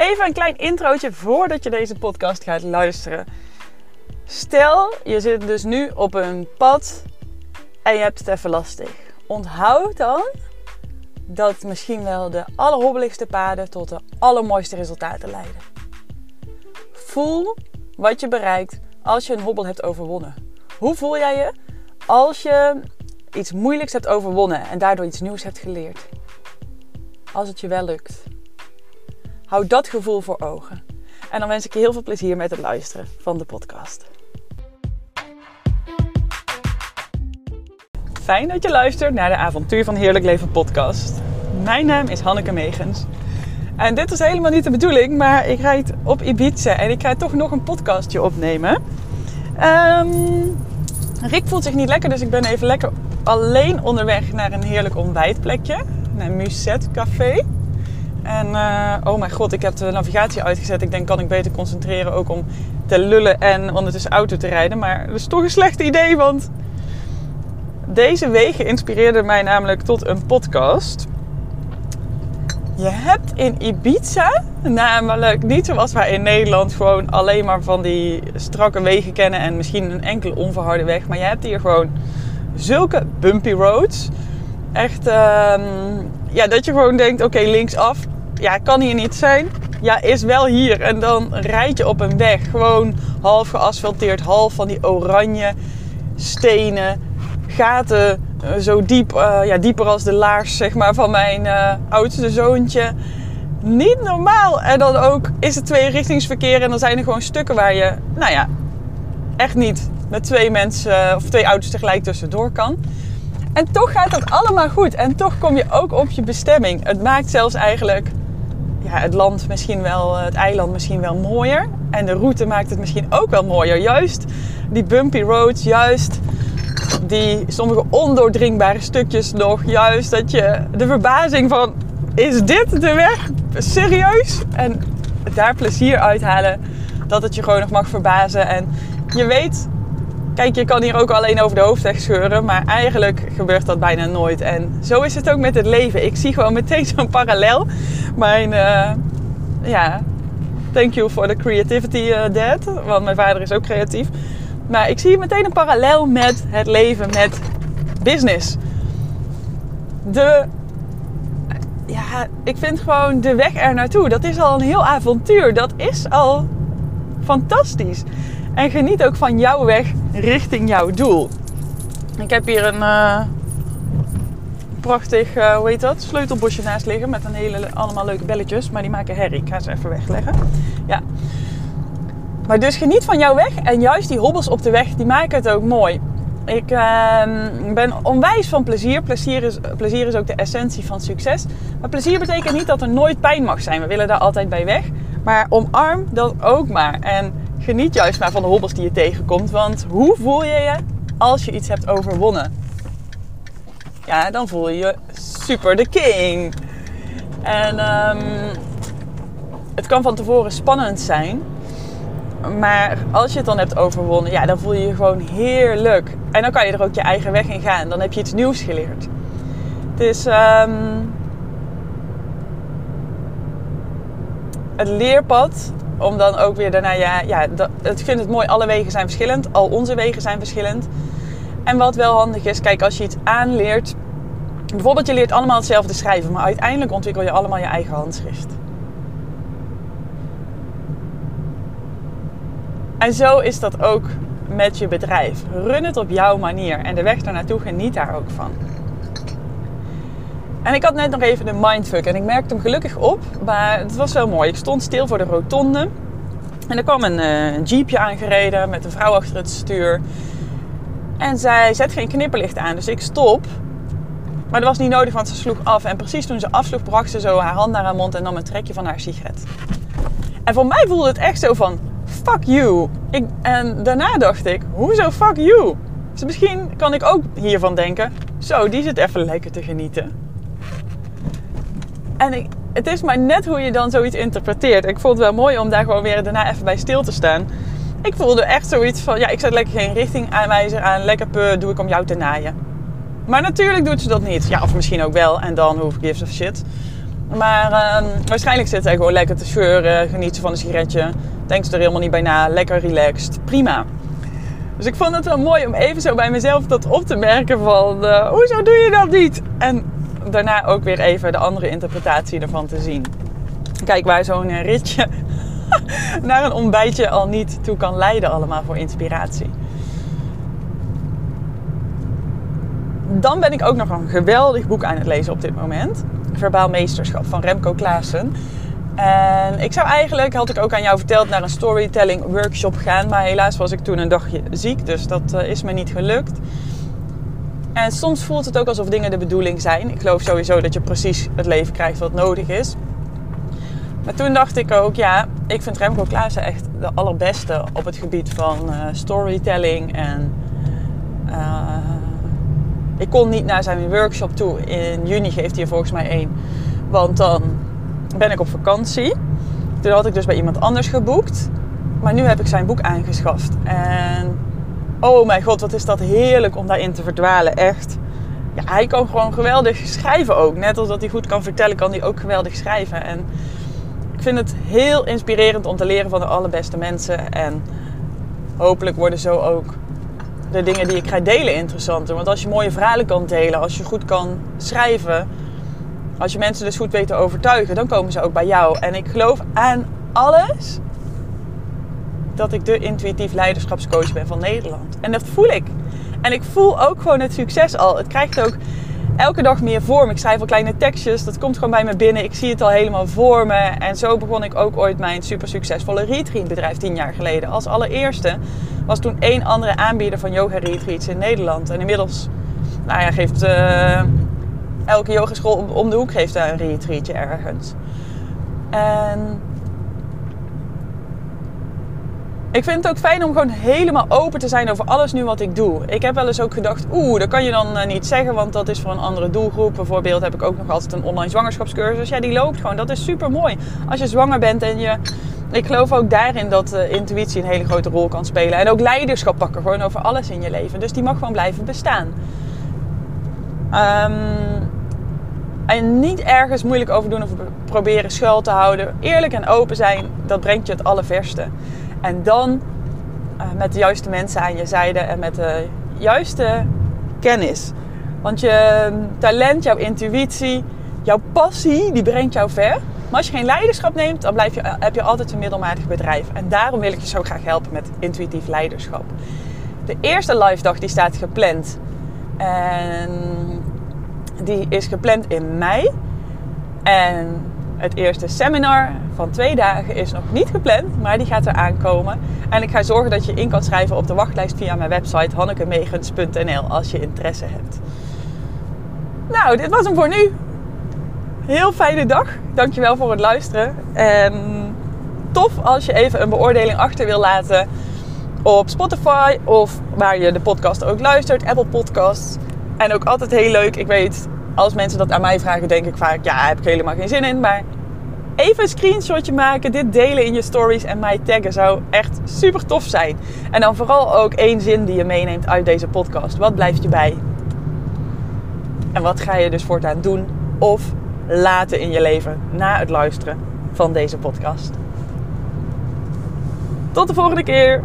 Even een klein introotje voordat je deze podcast gaat luisteren. Stel, je zit dus nu op een pad en je hebt het even lastig. Onthoud dan dat misschien wel de allerhobbeligste paden tot de allermooiste resultaten leiden. Voel wat je bereikt als je een hobbel hebt overwonnen. Hoe voel jij je als je iets moeilijks hebt overwonnen en daardoor iets nieuws hebt geleerd? Als het je wel lukt. Hou dat gevoel voor ogen. En dan wens ik je heel veel plezier met het luisteren van de podcast. Fijn dat je luistert naar de Avontuur van Heerlijk Leven podcast. Mijn naam is Hanneke Megens. En dit is helemaal niet de bedoeling, maar ik rijd op Ibiza en ik ga toch nog een podcastje opnemen. Um, Rick voelt zich niet lekker, dus ik ben even lekker alleen onderweg naar een heerlijk ontbijtplekje. Naar Musette Café. En uh, oh mijn god, ik heb de navigatie uitgezet. Ik denk, kan ik beter concentreren ook om te lullen en ondertussen auto te rijden. Maar dat is toch een slecht idee, want deze wegen inspireerden mij namelijk tot een podcast. Je hebt in Ibiza namelijk niet zoals wij in Nederland gewoon alleen maar van die strakke wegen kennen en misschien een enkele onverharde weg. Maar je hebt hier gewoon zulke bumpy roads. Echt, um, ja, dat je gewoon denkt, oké, okay, linksaf, ja, kan hier niet zijn. Ja, is wel hier. En dan rijd je op een weg, gewoon half geasfalteerd, half van die oranje stenen, gaten eh, zo diep, uh, ja, dieper als de laars zeg maar, van mijn uh, oudste zoontje. Niet normaal. En dan ook is het tweerichtingsverkeer en dan zijn er gewoon stukken waar je, nou ja, echt niet met twee mensen of twee auto's tegelijk tussendoor kan. En toch gaat dat allemaal goed. En toch kom je ook op je bestemming. Het maakt zelfs eigenlijk ja, het land misschien wel, het eiland misschien wel mooier. En de route maakt het misschien ook wel mooier. Juist die bumpy roads, juist die sommige ondoordringbare stukjes nog. Juist dat je de verbazing van, is dit de weg? Serieus? En daar plezier uithalen. Dat het je gewoon nog mag verbazen. En je weet, kijk, je kan hier ook alleen over de hoofdweg scheuren. Maar eigenlijk gebeurt dat bijna nooit. En zo is het ook met het leven. Ik zie gewoon meteen zo'n parallel. Mijn, uh, ja, thank you for the creativity, uh, dad. Want mijn vader is ook creatief. Maar ik zie meteen een parallel met het leven, met business. De, ja, ik vind gewoon de weg er naartoe, dat is al een heel avontuur. Dat is al fantastisch. En geniet ook van jouw weg richting jouw doel. Ik heb hier een uh, prachtig, uh, hoe heet dat, sleutelbosje naast liggen met een hele, allemaal leuke belletjes. Maar die maken herrie. Ik ga ze even wegleggen. Ja. Maar dus geniet van jouw weg. En juist die hobbels op de weg, die maken het ook mooi. Ik uh, ben onwijs van plezier. Plezier is, plezier is ook de essentie van succes. Maar plezier betekent niet dat er nooit pijn mag zijn. We willen daar altijd bij weg. Maar omarm dat ook maar. En geniet juist maar van de hobbels die je tegenkomt. Want hoe voel je je als je iets hebt overwonnen? Ja, dan voel je je super de king. En um, het kan van tevoren spannend zijn. Maar als je het dan hebt overwonnen, ja, dan voel je je gewoon heerlijk. En dan kan je er ook je eigen weg in gaan. Dan heb je iets nieuws geleerd. Dus um, het leerpad, om dan ook weer daarna, ja, ja dat, ik vind het mooi, alle wegen zijn verschillend. Al onze wegen zijn verschillend. En wat wel handig is, kijk, als je iets aanleert, bijvoorbeeld je leert allemaal hetzelfde schrijven, maar uiteindelijk ontwikkel je allemaal je eigen handschrift. En zo is dat ook met je bedrijf. Run het op jouw manier en de weg naartoe geniet daar ook van. En ik had net nog even de mindfuck en ik merkte hem gelukkig op, maar het was wel mooi. Ik stond stil voor de rotonde en er kwam een, uh, een jeepje aangereden met een vrouw achter het stuur. En zij zet geen knipperlicht aan, dus ik stop. Maar dat was niet nodig, want ze sloeg af. En precies toen ze afsloeg, bracht ze zo haar hand naar haar mond en nam een trekje van haar sigaret. En voor mij voelde het echt zo van, fuck you. Ik, en daarna dacht ik, hoezo fuck you? Dus misschien kan ik ook hiervan denken, zo, die zit even lekker te genieten. En ik, het is maar net hoe je dan zoiets interpreteert. Ik vond het wel mooi om daar gewoon weer daarna even bij stil te staan. Ik voelde echt zoiets van, ja, ik zet lekker geen richtingaanwijzer aan. Lekker puh, doe ik om jou te naaien. Maar natuurlijk doet ze dat niet. Ja, of misschien ook wel. En dan, who gives a shit. Maar ehm, waarschijnlijk zit hij gewoon lekker te scheuren, geniet ze van een sigaretje. Denkt ze er helemaal niet bij na, lekker relaxed, prima. Dus ik vond het wel mooi om even zo bij mezelf dat op te merken van... Uh, hoezo doe je dat niet? En daarna ook weer even de andere interpretatie ervan te zien. Kijk, waar zo'n ritje naar een ontbijtje al niet toe kan leiden allemaal voor inspiratie. Dan ben ik ook nog een geweldig boek aan het lezen op dit moment. Verbaal Meesterschap van Remco Klaassen. En ik zou eigenlijk, had ik ook aan jou verteld, naar een storytelling workshop gaan. Maar helaas was ik toen een dagje ziek, dus dat uh, is me niet gelukt. En soms voelt het ook alsof dingen de bedoeling zijn. Ik geloof sowieso dat je precies het leven krijgt wat nodig is. Maar toen dacht ik ook, ja, ik vind Remco Klaassen echt de allerbeste op het gebied van uh, storytelling. En uh, ik kon niet naar zijn workshop toe. In juni geeft hij er volgens mij één. Want dan ben ik op vakantie. Toen had ik dus bij iemand anders geboekt. Maar nu heb ik zijn boek aangeschaft. En oh mijn god, wat is dat heerlijk om daarin te verdwalen. Echt. Ja, hij kan gewoon geweldig schrijven ook. Net als dat hij goed kan vertellen, kan hij ook geweldig schrijven. En ik vind het heel inspirerend om te leren van de allerbeste mensen. En hopelijk worden zo ook de dingen die ik ga delen interessanter. Want als je mooie verhalen kan delen, als je goed kan schrijven, als je mensen dus goed weet te overtuigen, dan komen ze ook bij jou. En ik geloof aan alles dat ik de intuïtief leiderschapscoach ben van Nederland. En dat voel ik. En ik voel ook gewoon het succes al. Het krijgt ook elke dag meer vorm. Ik schrijf al kleine tekstjes. Dat komt gewoon bij me binnen. Ik zie het al helemaal voor me. En zo begon ik ook ooit mijn super succesvolle retreat bedrijf tien jaar geleden. Als allereerste was toen één andere aanbieder van yoga retreats in Nederland. En inmiddels nou ja, geeft uh, elke yogeschool om, de hoek daar een retreatje ergens. En ik vind het ook fijn om gewoon helemaal open te zijn over alles nu wat ik doe. Ik heb wel eens ook gedacht, oeh, dat kan je dan uh, niet zeggen, want dat is voor een andere doelgroep. Bijvoorbeeld heb ik ook nog altijd een online zwangerschapscursus. Ja, die loopt gewoon. Dat is super mooi. Als je zwanger bent en je. Ik geloof ook daarin dat uh, intuïtie een hele grote rol kan spelen. En ook leiderschap pakken, gewoon over alles in je leven. Dus die mag gewoon blijven bestaan. Um, en niet ergens moeilijk over doen of proberen schuil te houden. Eerlijk en open zijn, dat brengt je het allerverste. En dan uh, met de juiste mensen aan je zijde en met de juiste kennis. Want je talent, jouw intuïtie, jouw passie, die brengt jou ver. Maar als je geen leiderschap neemt, dan blijf je, heb je altijd een middelmatig bedrijf. En daarom wil ik je zo graag helpen met intuïtief leiderschap. De eerste live dag die staat gepland. En die is gepland in mei. En het eerste seminar van twee dagen is nog niet gepland, maar die gaat er aankomen. En ik ga zorgen dat je in kan schrijven op de wachtlijst via mijn website hannekemegens.nl als je interesse hebt. Nou, dit was hem voor nu. Heel fijne dag. Dankjewel voor het luisteren. En tof als je even een beoordeling achter wil laten op Spotify of waar je de podcast ook luistert, Apple Podcasts. En ook altijd heel leuk. Ik weet, als mensen dat aan mij vragen, denk ik vaak: ja, heb ik helemaal geen zin in. Maar even een screenshotje maken, dit delen in je stories en mij taggen zou echt super tof zijn. En dan vooral ook één zin die je meeneemt uit deze podcast. Wat blijft je bij? En wat ga je dus voortaan doen of laten in je leven na het luisteren van deze podcast? Tot de volgende keer!